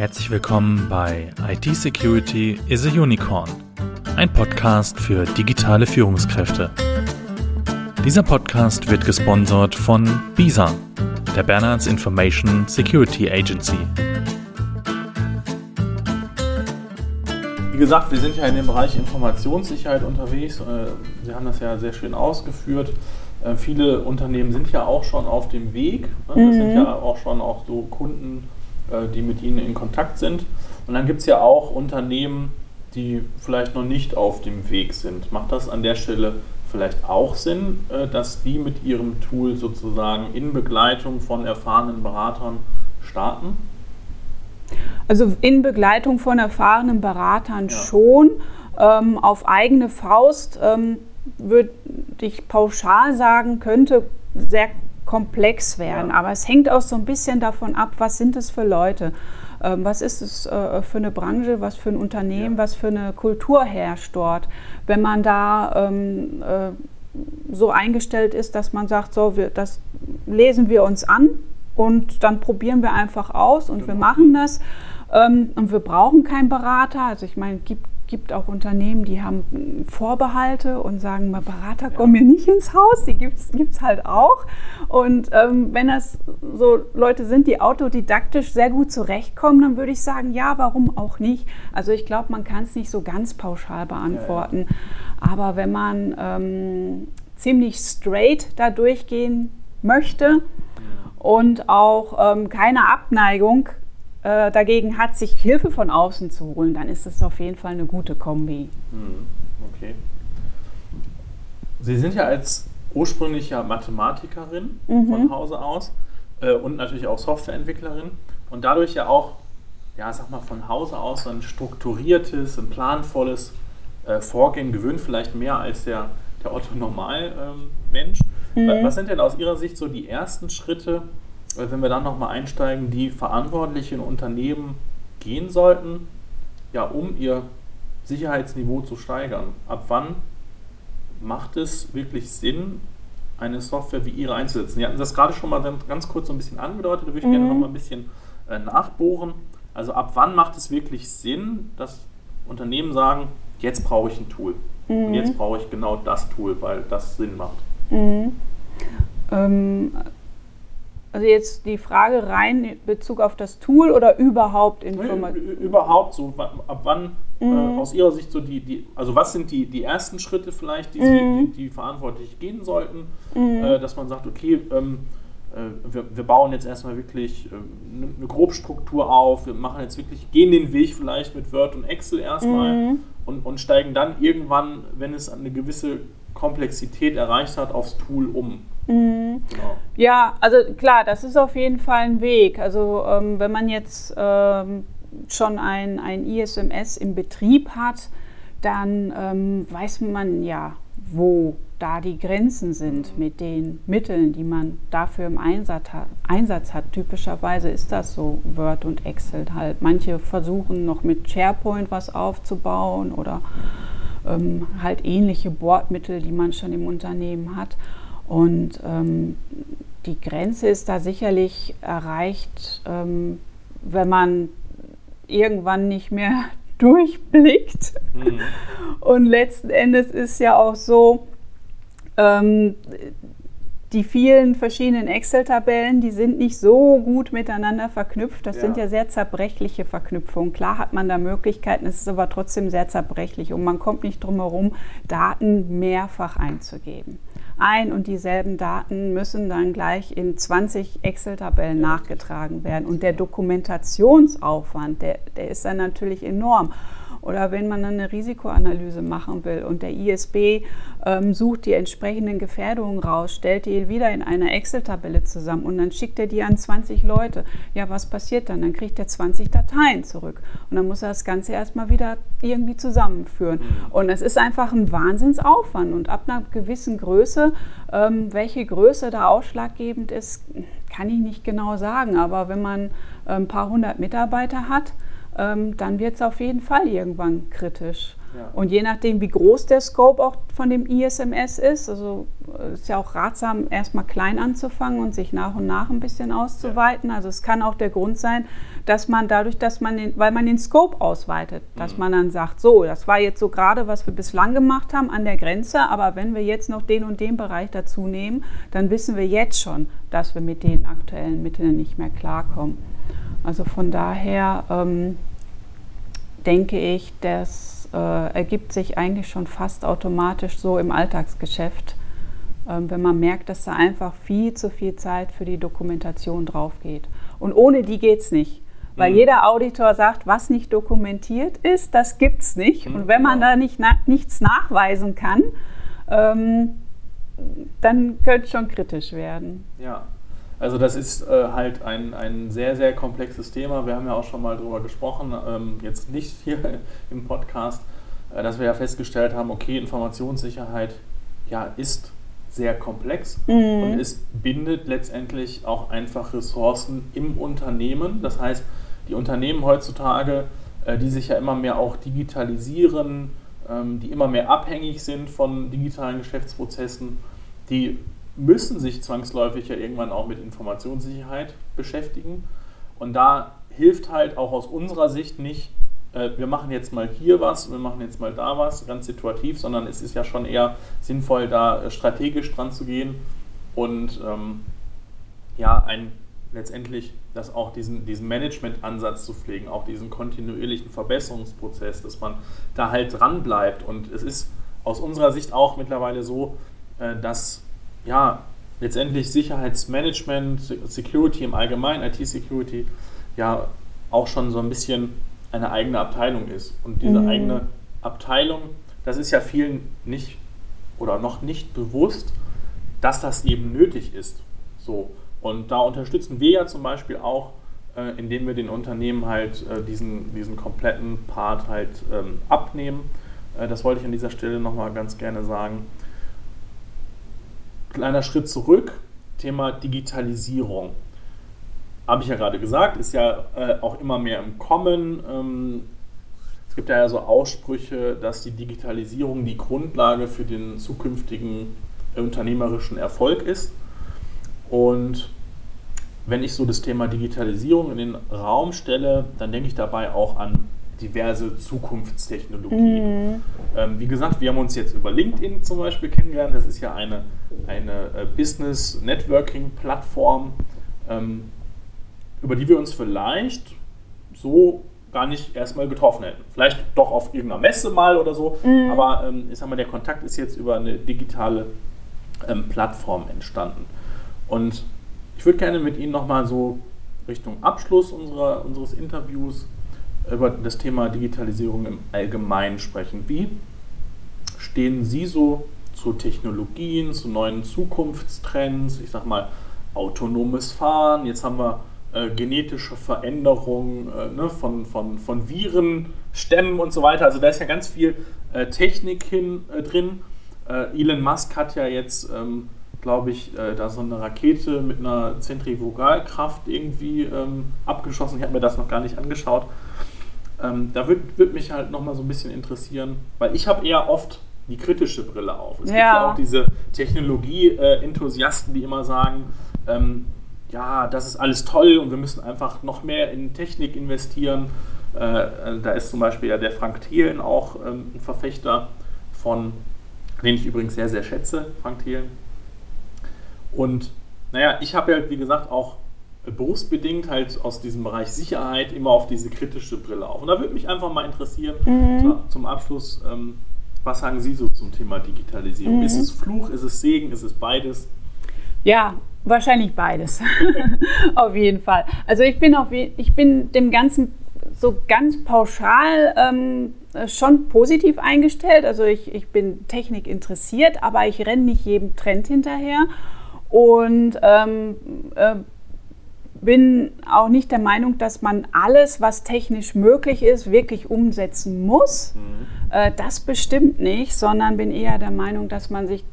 Herzlich willkommen bei IT Security is a Unicorn, ein Podcast für digitale Führungskräfte. Dieser Podcast wird gesponsert von BISA, der Bernards Information Security Agency. Wie gesagt, wir sind ja in dem Bereich Informationssicherheit unterwegs. Äh, Sie haben das ja sehr schön ausgeführt. Äh, viele Unternehmen sind ja auch schon auf dem Weg. Das mhm. sind ja auch schon auch so Kunden, äh, die mit ihnen in Kontakt sind. Und dann gibt es ja auch Unternehmen, die vielleicht noch nicht auf dem Weg sind. Macht das an der Stelle vielleicht auch Sinn, äh, dass die mit ihrem Tool sozusagen in Begleitung von erfahrenen Beratern starten? Also in Begleitung von erfahrenen Beratern ja. schon. Ähm, auf eigene Faust ähm, würde ich pauschal sagen, könnte sehr komplex werden. Ja. Aber es hängt auch so ein bisschen davon ab, was sind es für Leute. Ähm, was ist es äh, für eine Branche, was für ein Unternehmen, ja. was für eine Kultur herrscht dort. Wenn man da ähm, äh, so eingestellt ist, dass man sagt, so, wir, das lesen wir uns an und dann probieren wir einfach aus und genau. wir machen das. Ähm, und wir brauchen keinen Berater. Also ich meine, gibt gibt auch Unternehmen, die haben Vorbehalte und sagen, Berater kommen mir nicht ins Haus, die gibt es halt auch. Und ähm, wenn das so Leute sind, die autodidaktisch sehr gut zurechtkommen, dann würde ich sagen, ja, warum auch nicht? Also ich glaube, man kann es nicht so ganz pauschal beantworten. Aber wenn man ähm, ziemlich straight da durchgehen möchte und auch ähm, keine Abneigung äh, dagegen hat, sich Hilfe von außen zu holen, dann ist es auf jeden Fall eine gute Kombi. Hm, okay. Sie sind ja als ursprünglicher Mathematikerin mhm. von Hause aus äh, und natürlich auch Softwareentwicklerin und dadurch ja auch, ja, sag mal, von Hause aus ein strukturiertes, ein planvolles äh, Vorgehen gewöhnt, vielleicht mehr als der, der Otto Normal-Mensch. Ähm, mhm. Was sind denn aus Ihrer Sicht so die ersten Schritte, wenn wir dann nochmal einsteigen, die verantwortlichen Unternehmen gehen sollten, ja, um ihr Sicherheitsniveau zu steigern. Ab wann macht es wirklich Sinn, eine Software wie Ihre einzusetzen? Sie hatten das gerade schon mal ganz kurz so ein bisschen angedeutet, da würde ich mhm. gerne noch mal ein bisschen äh, nachbohren. Also ab wann macht es wirklich Sinn, dass Unternehmen sagen, jetzt brauche ich ein Tool mhm. und jetzt brauche ich genau das Tool, weil das Sinn macht? Mhm. Ähm, also jetzt die Frage rein in Bezug auf das Tool oder überhaupt Informationen? Überhaupt so, ab wann äh, mhm. äh, aus Ihrer Sicht so die, die, also was sind die, die ersten Schritte vielleicht, die, mhm. die, die, verantwortlich gehen sollten, mhm. äh, dass man sagt, okay, ähm, äh, wir, wir, bauen jetzt erstmal wirklich eine, eine Grobstruktur auf, wir machen jetzt wirklich, gehen den Weg vielleicht mit Word und Excel erstmal mhm. und, und steigen dann irgendwann, wenn es eine gewisse Komplexität erreicht hat, aufs Tool um. Mhm. Genau. Ja, also klar, das ist auf jeden Fall ein Weg. Also ähm, wenn man jetzt ähm, schon ein, ein ISMS im Betrieb hat, dann ähm, weiß man ja, wo da die Grenzen sind mhm. mit den Mitteln, die man dafür im Einsatz hat. Einsatz hat. Typischerweise ist das so Word und Excel halt. Manche versuchen noch mit SharePoint was aufzubauen oder ähm, halt ähnliche Bordmittel, die man schon im Unternehmen hat. Und ähm, die Grenze ist da sicherlich erreicht, ähm, wenn man irgendwann nicht mehr durchblickt. Mhm. Und letzten Endes ist ja auch so, ähm, die vielen verschiedenen Excel-Tabellen, die sind nicht so gut miteinander verknüpft. Das ja. sind ja sehr zerbrechliche Verknüpfungen. Klar hat man da Möglichkeiten, es ist aber trotzdem sehr zerbrechlich und man kommt nicht drum herum, Daten mehrfach einzugeben ein und dieselben Daten müssen dann gleich in 20 Excel-Tabellen nachgetragen werden. Und der Dokumentationsaufwand, der, der ist dann natürlich enorm. Oder wenn man eine Risikoanalyse machen will und der ISB ähm, sucht die entsprechenden Gefährdungen raus, stellt die wieder in einer Excel-Tabelle zusammen und dann schickt er die an 20 Leute. Ja, was passiert dann? Dann kriegt er 20 Dateien zurück. Und dann muss er das Ganze erstmal wieder irgendwie zusammenführen. Und es ist einfach ein Wahnsinnsaufwand. Und ab einer gewissen Größe, ähm, welche Größe da ausschlaggebend ist, kann ich nicht genau sagen. Aber wenn man äh, ein paar hundert Mitarbeiter hat, ähm, dann wird es auf jeden Fall irgendwann kritisch. Ja. Und je nachdem, wie groß der Scope auch von dem ISMS ist, also äh, ist ja auch ratsam, erstmal klein anzufangen und sich nach und nach ein bisschen auszuweiten. Ja. Also es kann auch der Grund sein, dass man dadurch, dass man den, weil man den Scope ausweitet, dass mhm. man dann sagt, so, das war jetzt so gerade, was wir bislang gemacht haben an der Grenze, aber wenn wir jetzt noch den und den Bereich dazu nehmen, dann wissen wir jetzt schon, dass wir mit den aktuellen Mitteln nicht mehr klarkommen. Also von daher ähm, denke ich, das äh, ergibt sich eigentlich schon fast automatisch so im Alltagsgeschäft, äh, wenn man merkt, dass da einfach viel zu viel Zeit für die Dokumentation drauf geht. Und ohne die geht es nicht. Weil mhm. jeder Auditor sagt, was nicht dokumentiert ist, das gibt es nicht. Mhm, Und wenn man genau. da nicht na nichts nachweisen kann, ähm, dann könnte es schon kritisch werden. Ja, also das ist äh, halt ein, ein sehr, sehr komplexes Thema. Wir haben ja auch schon mal darüber gesprochen, ähm, jetzt nicht hier im Podcast, äh, dass wir ja festgestellt haben, okay, Informationssicherheit ja, ist sehr komplex mhm. und es bindet letztendlich auch einfach Ressourcen im Unternehmen. Das heißt, die Unternehmen heutzutage, äh, die sich ja immer mehr auch digitalisieren, ähm, die immer mehr abhängig sind von digitalen Geschäftsprozessen, die müssen sich zwangsläufig ja irgendwann auch mit Informationssicherheit beschäftigen. Und da hilft halt auch aus unserer Sicht nicht, äh, wir machen jetzt mal hier was, wir machen jetzt mal da was, ganz situativ, sondern es ist ja schon eher sinnvoll, da äh, strategisch dran zu gehen und ähm, ja, ein, letztendlich das auch diesen, diesen Management-Ansatz zu pflegen, auch diesen kontinuierlichen Verbesserungsprozess, dass man da halt dran bleibt. Und es ist aus unserer Sicht auch mittlerweile so, äh, dass ja, letztendlich Sicherheitsmanagement, Security im Allgemeinen, IT-Security, ja auch schon so ein bisschen eine eigene Abteilung ist. Und diese mhm. eigene Abteilung, das ist ja vielen nicht oder noch nicht bewusst, dass das eben nötig ist. So. Und da unterstützen wir ja zum Beispiel auch, äh, indem wir den Unternehmen halt äh, diesen, diesen kompletten Part halt ähm, abnehmen. Äh, das wollte ich an dieser Stelle nochmal ganz gerne sagen. Kleiner Schritt zurück, Thema Digitalisierung. Habe ich ja gerade gesagt, ist ja äh, auch immer mehr im Kommen. Ähm, es gibt ja so Aussprüche, dass die Digitalisierung die Grundlage für den zukünftigen unternehmerischen Erfolg ist. Und wenn ich so das Thema Digitalisierung in den Raum stelle, dann denke ich dabei auch an diverse Zukunftstechnologien. Mhm. Ähm, wie gesagt, wir haben uns jetzt über LinkedIn zum Beispiel kennengelernt. Das ist ja eine, eine äh, Business-Networking-Plattform, ähm, über die wir uns vielleicht so gar nicht erstmal getroffen hätten. Vielleicht doch auf irgendeiner Messe mal oder so, mhm. aber ähm, ich sag mal, der Kontakt ist jetzt über eine digitale ähm, Plattform entstanden. Und ich würde gerne mit Ihnen nochmal so Richtung Abschluss unserer, unseres Interviews über das Thema Digitalisierung im Allgemeinen sprechen. Wie stehen Sie so zu Technologien, zu neuen Zukunftstrends? Ich sag mal, autonomes Fahren. Jetzt haben wir äh, genetische Veränderungen äh, ne, von, von, von Viren, Stämmen und so weiter. Also da ist ja ganz viel äh, Technik hin, äh, drin. Äh, Elon Musk hat ja jetzt, ähm, glaube ich, äh, da so eine Rakete mit einer Zentrifugalkraft irgendwie ähm, abgeschossen. Ich habe mir das noch gar nicht angeschaut. Ähm, da würde würd mich halt nochmal so ein bisschen interessieren, weil ich habe eher oft die kritische Brille auf. Es ja. gibt ja auch diese Technologie-Enthusiasten, die immer sagen, ähm, ja, das ist alles toll und wir müssen einfach noch mehr in Technik investieren. Äh, da ist zum Beispiel ja der Frank Thelen auch ähm, ein Verfechter von, den ich übrigens sehr, sehr schätze, Frank Thelen. Und naja, ich habe ja, wie gesagt, auch berufsbedingt halt aus diesem Bereich Sicherheit immer auf diese kritische Brille auf. Und da würde mich einfach mal interessieren, mhm. zum Abschluss, ähm, was sagen Sie so zum Thema Digitalisierung? Mhm. Ist es Fluch, ist es Segen, ist es beides? Ja, wahrscheinlich beides. auf jeden Fall. Also ich bin, auf, ich bin dem Ganzen so ganz pauschal ähm, schon positiv eingestellt. Also ich, ich bin Technik interessiert, aber ich renne nicht jedem Trend hinterher. Und ähm, äh, bin auch nicht der Meinung, dass man alles, was technisch möglich ist, wirklich umsetzen muss. Mhm. Äh, das bestimmt nicht, sondern bin eher der Meinung, dass man sich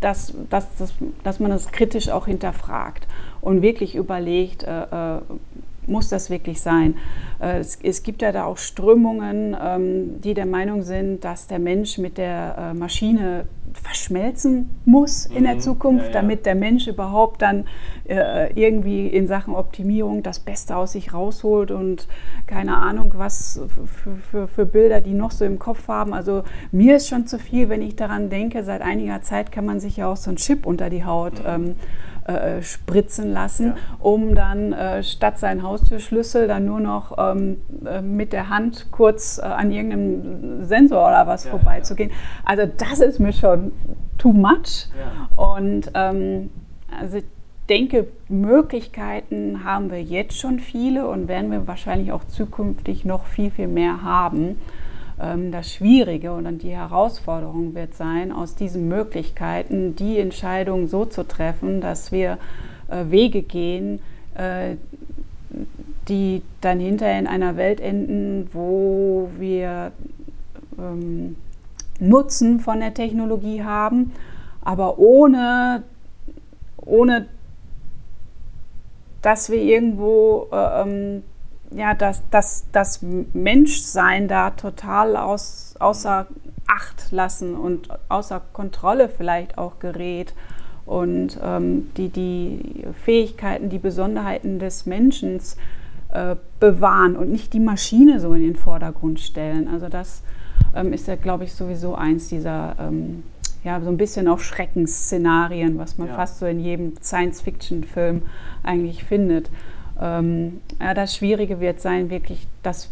dass, dass, dass, dass man das kritisch auch hinterfragt und wirklich überlegt, äh, äh muss das wirklich sein? Äh, es, es, gibt ja da auch Strömungen, ähm, die der Meinung sind, dass der Mensch mit der äh, Maschine verschmelzen muss in der mhm. Zukunft, ja, ja. damit der Mensch überhaupt dann äh, irgendwie in Sachen Optimierung das Beste aus sich rausholt und keine Ahnung, was für, für, für, Bilder die noch so im Kopf haben. Also mir ist schon zu viel, wenn ich daran denke, seit einiger Zeit kann man sich ja auch so einen Chip unter die Haut mhm. ähm, äh, spritzen lassen, ja. um dann äh, statt seinen Haustürschlüssel dann nur noch ähm, äh, mit der Hand kurz äh, an irgendeinem Sensor oder was ja, vorbeizugehen. Ja. Also das ist mir schon too much. Und ähm, also ich denke, Möglichkeiten haben wir jetzt schon viele und werden wir wahrscheinlich auch zukünftig noch viel, viel mehr haben. Ähm, das Schwierige und die Herausforderung wird sein, aus diesen Möglichkeiten die Entscheidung so zu treffen, dass wir äh, Wege gehen, äh, die dann hinterher in einer Welt enden, wo wir ähm, Nutzen von der Technologie haben, aber ohne, ohne dass wir irgendwo äh, ähm, ja, dass, dass das Menschsein da total aus, außer Acht lassen und außer Kontrolle vielleicht auch gerät und ähm, die, die Fähigkeiten, die Besonderheiten des Menschen äh, bewahren und nicht die Maschine so in den Vordergrund stellen. Also das ähm, ist ja, glaube ich, sowieso eins dieser, ähm, ja, so ein bisschen auch Schreckensszenarien, was man ja. fast so in jedem Science-Fiction-Film eigentlich findet. Ähm, ja, das Schwierige wird sein, wirklich das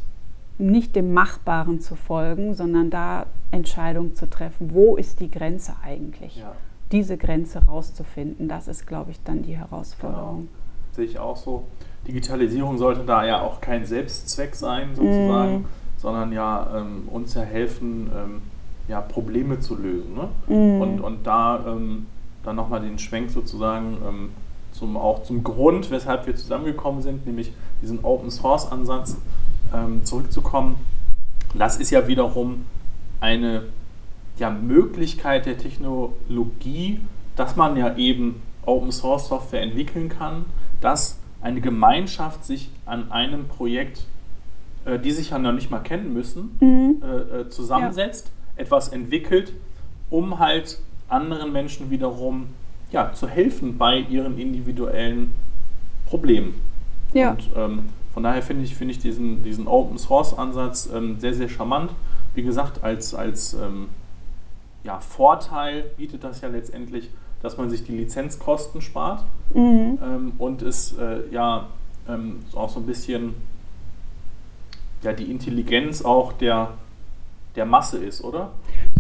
nicht dem Machbaren zu folgen, sondern da Entscheidungen zu treffen. Wo ist die Grenze eigentlich? Ja. Diese Grenze rauszufinden, das ist, glaube ich, dann die Herausforderung. Genau. Sehe ich auch so. Digitalisierung sollte da ja auch kein Selbstzweck sein, sozusagen, mm. sondern ja ähm, uns ja helfen, ähm, ja, Probleme zu lösen. Ne? Mm. Und, und da ähm, dann nochmal den Schwenk sozusagen ähm, zum, auch zum Grund, weshalb wir zusammengekommen sind, nämlich diesen Open Source Ansatz ähm, zurückzukommen. Das ist ja wiederum eine ja, Möglichkeit der Technologie, dass man ja eben Open Source Software entwickeln kann, dass eine Gemeinschaft sich an einem Projekt, äh, die sich ja noch nicht mal kennen müssen, mhm. äh, äh zusammensetzt, ja. etwas entwickelt, um halt anderen Menschen wiederum ja, zu helfen bei ihren individuellen Problemen. Ja. Und ähm, von daher finde ich, find ich diesen, diesen Open Source Ansatz ähm, sehr, sehr charmant. Wie gesagt, als, als ähm, ja, Vorteil bietet das ja letztendlich, dass man sich die Lizenzkosten spart mhm. Ähm, und es äh, ja ähm, auch so ein bisschen ja, die Intelligenz auch der, der Masse ist, oder?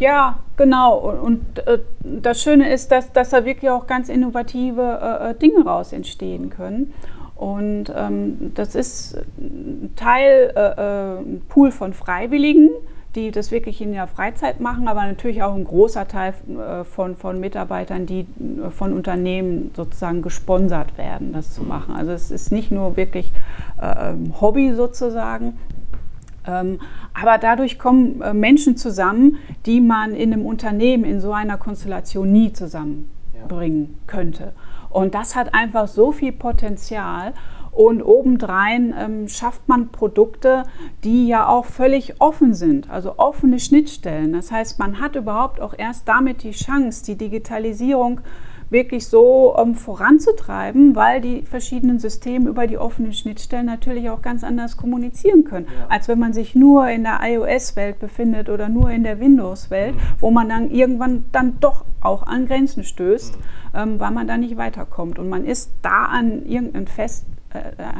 Ja, genau. Und, äh, das Schöne ist, dass, dass da wirklich auch ganz innovative äh, äh Dinge raus entstehen können. Und ähm, das ist Teil, äh, äh, Pool von Freiwilligen, die das wirklich in der Freizeit machen, aber natürlich auch ein großer Teil äh, von, von Mitarbeitern, die von Unternehmen sozusagen gesponsert werden, das zu machen. Also es ist nicht nur wirklich äh, Hobby sozusagen, ähm, aber dadurch kommen äh, Menschen zusammen, die man in einem Unternehmen in so einer Konstellation nie zusammenbringen könnte. Und das hat einfach so viel Potenzial. Und obendrein ähm, schafft man Produkte, die ja auch völlig offen sind, also offene Schnittstellen. Das heißt, man hat überhaupt auch erst damit die Chance, die Digitalisierung wirklich so ähm, voranzutreiben, weil die verschiedenen Systeme über die offenen Schnittstellen natürlich auch ganz anders kommunizieren können, ja. als wenn man sich nur in der iOS-Welt befindet oder nur in der Windows-Welt, mhm. wo man dann irgendwann dann doch auch an Grenzen stößt, mhm. ähm, weil man da nicht weiterkommt. Und man ist da an irgendeinen fest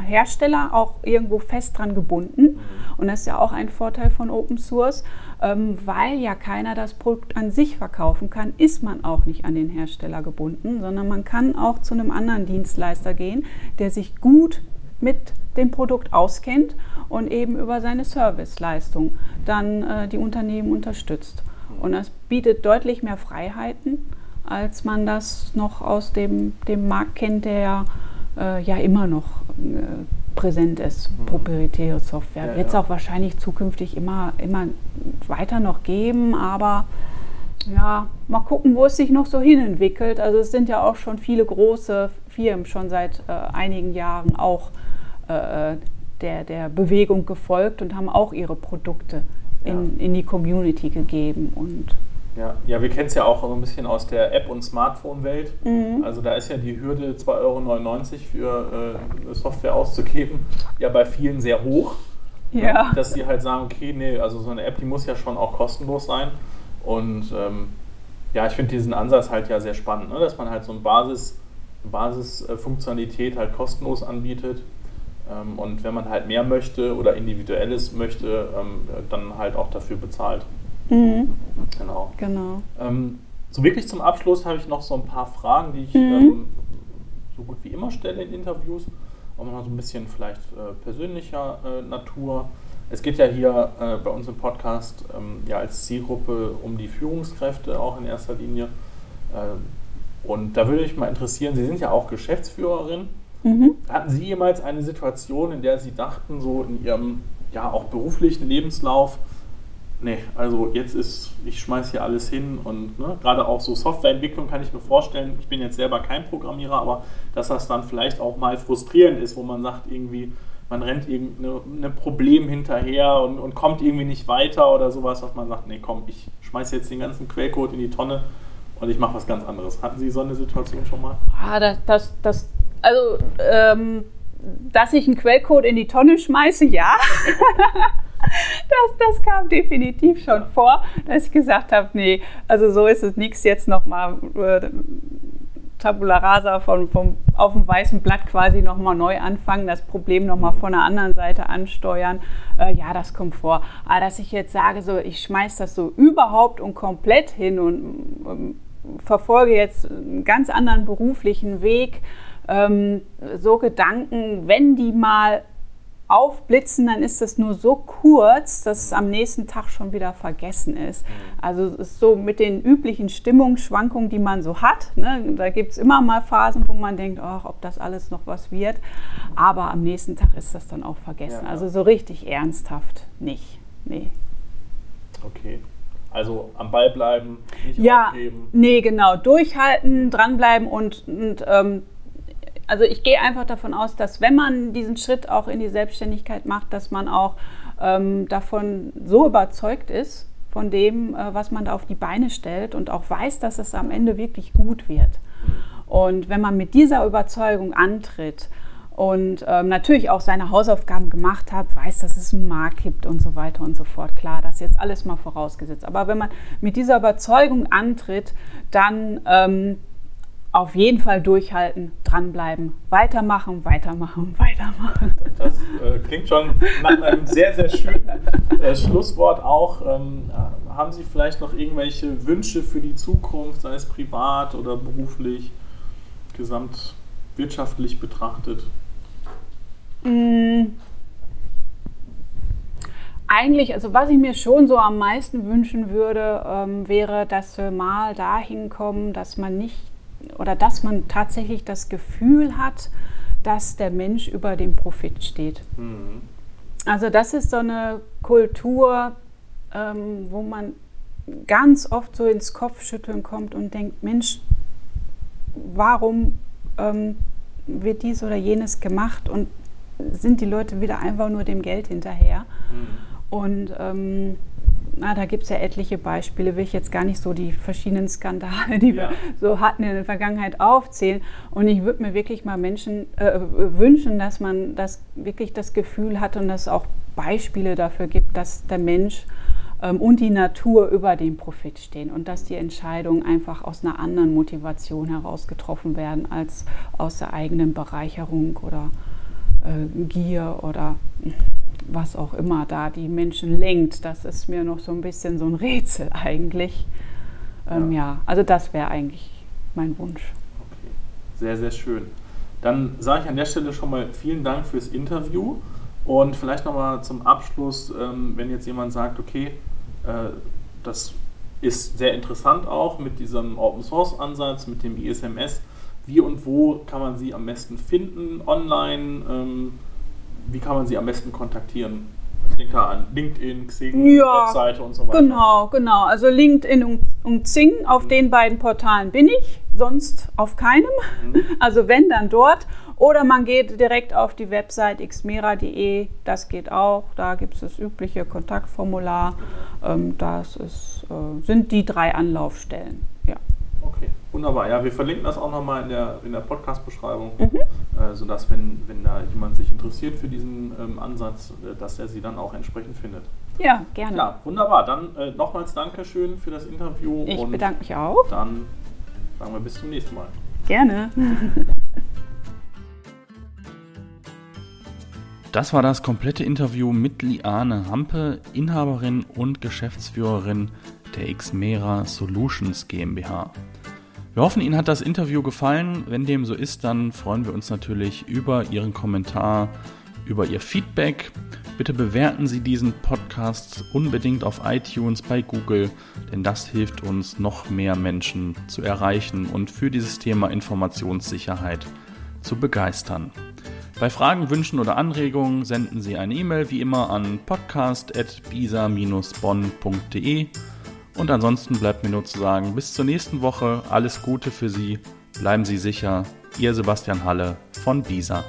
Hersteller auch irgendwo fest dran gebunden. Mhm. Und das ist ja auch ein Vorteil von Open Source. Ähm, weil ja keiner das Produkt an sich verkaufen kann, ist man auch nicht an den Hersteller gebunden, sondern man kann auch zu einem anderen Dienstleister gehen, der sich gut mit dem Produkt auskennt und eben über seine Serviceleistung dann äh, die Unternehmen unterstützt. Und das bietet deutlich mehr Freiheiten, als man das noch aus dem, dem Markt kennt, der äh, ja immer noch äh, präsent ist, mhm. proprietäre Software. Ja, Wird es ja. auch wahrscheinlich zukünftig immer, immer weiter noch geben, aber ja, mal gucken, wo es sich noch so hinentwickelt. Also es sind ja auch schon viele große Firmen schon seit äh, einigen Jahren auch äh, der, der Bewegung gefolgt und haben auch ihre Produkte in, ja. in die Community gegeben. Und ja, ja wir kennen es ja auch so ein bisschen aus der App- und Smartphone-Welt. Mhm. Also da ist ja die Hürde 2,99 Euro für äh, Software auszugeben, ja bei vielen sehr hoch. Ja. Dass sie halt sagen, okay, nee, also so eine App, die muss ja schon auch kostenlos sein. Und ähm, ja, ich finde diesen Ansatz halt ja sehr spannend, ne? dass man halt so eine Basis, Basisfunktionalität halt kostenlos anbietet. Ähm, und wenn man halt mehr möchte oder individuelles möchte, ähm, dann halt auch dafür bezahlt. Mhm. Genau. genau. Ähm, so wirklich zum Abschluss habe ich noch so ein paar Fragen, die ich mhm. ähm, so gut wie immer stelle in Interviews. Auch mal so ein bisschen vielleicht äh, persönlicher äh, Natur. Es geht ja hier äh, bei uns im Podcast ähm, ja als Zielgruppe um die Führungskräfte auch in erster Linie. Äh, und da würde mich mal interessieren, Sie sind ja auch Geschäftsführerin. Mhm. Hatten Sie jemals eine Situation, in der Sie dachten, so in Ihrem ja auch beruflichen Lebenslauf, nee, also jetzt ist, ich schmeiße hier alles hin und ne, gerade auch so Softwareentwicklung kann ich mir vorstellen, ich bin jetzt selber kein Programmierer, aber dass das dann vielleicht auch mal frustrierend ist, wo man sagt irgendwie, man rennt irgendein Problem hinterher und, und kommt irgendwie nicht weiter oder sowas, dass man sagt, nee komm, ich schmeiße jetzt den ganzen Quellcode in die Tonne und ich mache was ganz anderes. Hatten Sie so eine Situation schon mal? Ah, das, das, das also, ähm, dass ich einen Quellcode in die Tonne schmeiße, ja. das, das kam definitiv schon vor, dass ich gesagt habe, nee, also so ist es nichts jetzt nochmal äh, Tabula Rasa von, vom, auf dem weißen Blatt quasi nochmal neu anfangen, das Problem nochmal von der anderen Seite ansteuern. Äh, ja, das kommt vor. Aber dass ich jetzt sage, so, ich schmeiße das so überhaupt und komplett hin und ähm, verfolge jetzt einen ganz anderen beruflichen Weg, ähm, so Gedanken, wenn die mal aufblitzen, dann ist das nur so kurz, dass es am nächsten Tag schon wieder vergessen ist. Mhm. Also es ist so mit den üblichen Stimmungsschwankungen, die man so hat. Ne? Da gibt es immer mal Phasen, wo man denkt, ach, ob das alles noch was wird. Aber am nächsten Tag ist das dann auch vergessen. Ja, also so richtig ernsthaft nicht. Nee. Okay. Also am Ball bleiben, nicht ja, aufgeben. Nee, genau. Durchhalten, dranbleiben und, und ähm, also ich gehe einfach davon aus, dass wenn man diesen Schritt auch in die Selbstständigkeit macht, dass man auch ähm, davon so überzeugt ist, von dem, äh, was man da auf die Beine stellt und auch weiß, dass es am Ende wirklich gut wird. Und wenn man mit dieser Überzeugung antritt und ähm, natürlich auch seine Hausaufgaben gemacht hat, weiß, dass es einen Markt gibt und so weiter und so fort. Klar, das ist jetzt alles mal vorausgesetzt. Aber wenn man mit dieser Überzeugung antritt, dann ähm, auf jeden Fall durchhalten, dranbleiben, weitermachen, weitermachen, weitermachen. Das äh, klingt schon nach einem sehr, sehr schönen äh, Schlusswort auch. Ähm, haben Sie vielleicht noch irgendwelche Wünsche für die Zukunft, sei es privat oder beruflich, gesamtwirtschaftlich betrachtet? Mm. Eigentlich, also was ich mir schon so am meisten wünschen würde, ähm, wäre, dass wir mal dahin kommen, dass man nicht oder dass man tatsächlich das Gefühl hat, dass der Mensch über dem Profit steht. Mhm. Also das ist so eine Kultur, ähm, wo man ganz oft so ins Kopfschütteln kommt und denkt, Mensch, warum ähm, wird dies oder jenes gemacht und sind die Leute wieder einfach nur dem Geld hinterher? Mhm. Und ähm, na, da gibt es ja etliche Beispiele, will ich jetzt gar nicht so die verschiedenen Skandale, die ja. wir so hatten in der Vergangenheit aufzählen. Und ich würde mir wirklich mal Menschen äh, wünschen, dass man das wirklich das Gefühl hat und dass es auch Beispiele dafür gibt, dass der Mensch ähm, und die Natur über den Profit stehen und dass die Entscheidungen einfach aus einer anderen Motivation heraus getroffen werden als aus der eigenen Bereicherung oder äh, Gier oder was auch immer da die Menschen lenkt, das ist mir noch so ein bisschen so ein Rätsel eigentlich. Ähm, ja. ja. also das wäre eigentlich mein Wunsch. Okay. Sehr, sehr schön. Dann sage ich an der Stelle schon mal vielen Dank fürs Interview und vielleicht nochmal zum Abschluss, ähm, wenn jetzt jemand sagt, okay, äh, das ist sehr interessant auch mit diesem Open Source Ansatz, mit dem ISMS. Wie und wo kann man sie am besten finden? Online? Ähm, wie kann man sie am besten kontaktieren? Ich denke da an LinkedIn, Xing, ja, Webseite und so weiter. Genau, genau. Also LinkedIn und, und Xing, auf mhm. den beiden Portalen bin ich, sonst auf keinem. Mhm. Also wenn, dann dort. Oder man geht direkt auf die Website xmera.de, das geht auch. Da gibt es das übliche Kontaktformular. Ähm, das ist, äh, sind die drei Anlaufstellen. Ja. Okay, wunderbar. Ja, wir verlinken das auch nochmal in der, in der Podcast-Beschreibung, mhm. äh, sodass, wenn, wenn da jemand sich interessiert für diesen ähm, Ansatz, äh, dass er sie dann auch entsprechend findet. Ja, gerne. Ja, wunderbar. Dann äh, nochmals Dankeschön für das Interview. Ich bedanke mich auch. Dann sagen wir bis zum nächsten Mal. Gerne. Das war das komplette Interview mit Liane Hampe, Inhaberin und Geschäftsführerin der Xmera Solutions GmbH. Wir hoffen, Ihnen hat das Interview gefallen. Wenn dem so ist, dann freuen wir uns natürlich über Ihren Kommentar, über Ihr Feedback. Bitte bewerten Sie diesen Podcast unbedingt auf iTunes bei Google, denn das hilft uns, noch mehr Menschen zu erreichen und für dieses Thema Informationssicherheit zu begeistern. Bei Fragen, Wünschen oder Anregungen senden Sie eine E-Mail wie immer an podcast.bisa-bonn.de. Und ansonsten bleibt mir nur zu sagen, bis zur nächsten Woche, alles Gute für Sie, bleiben Sie sicher, Ihr Sebastian Halle von BISA.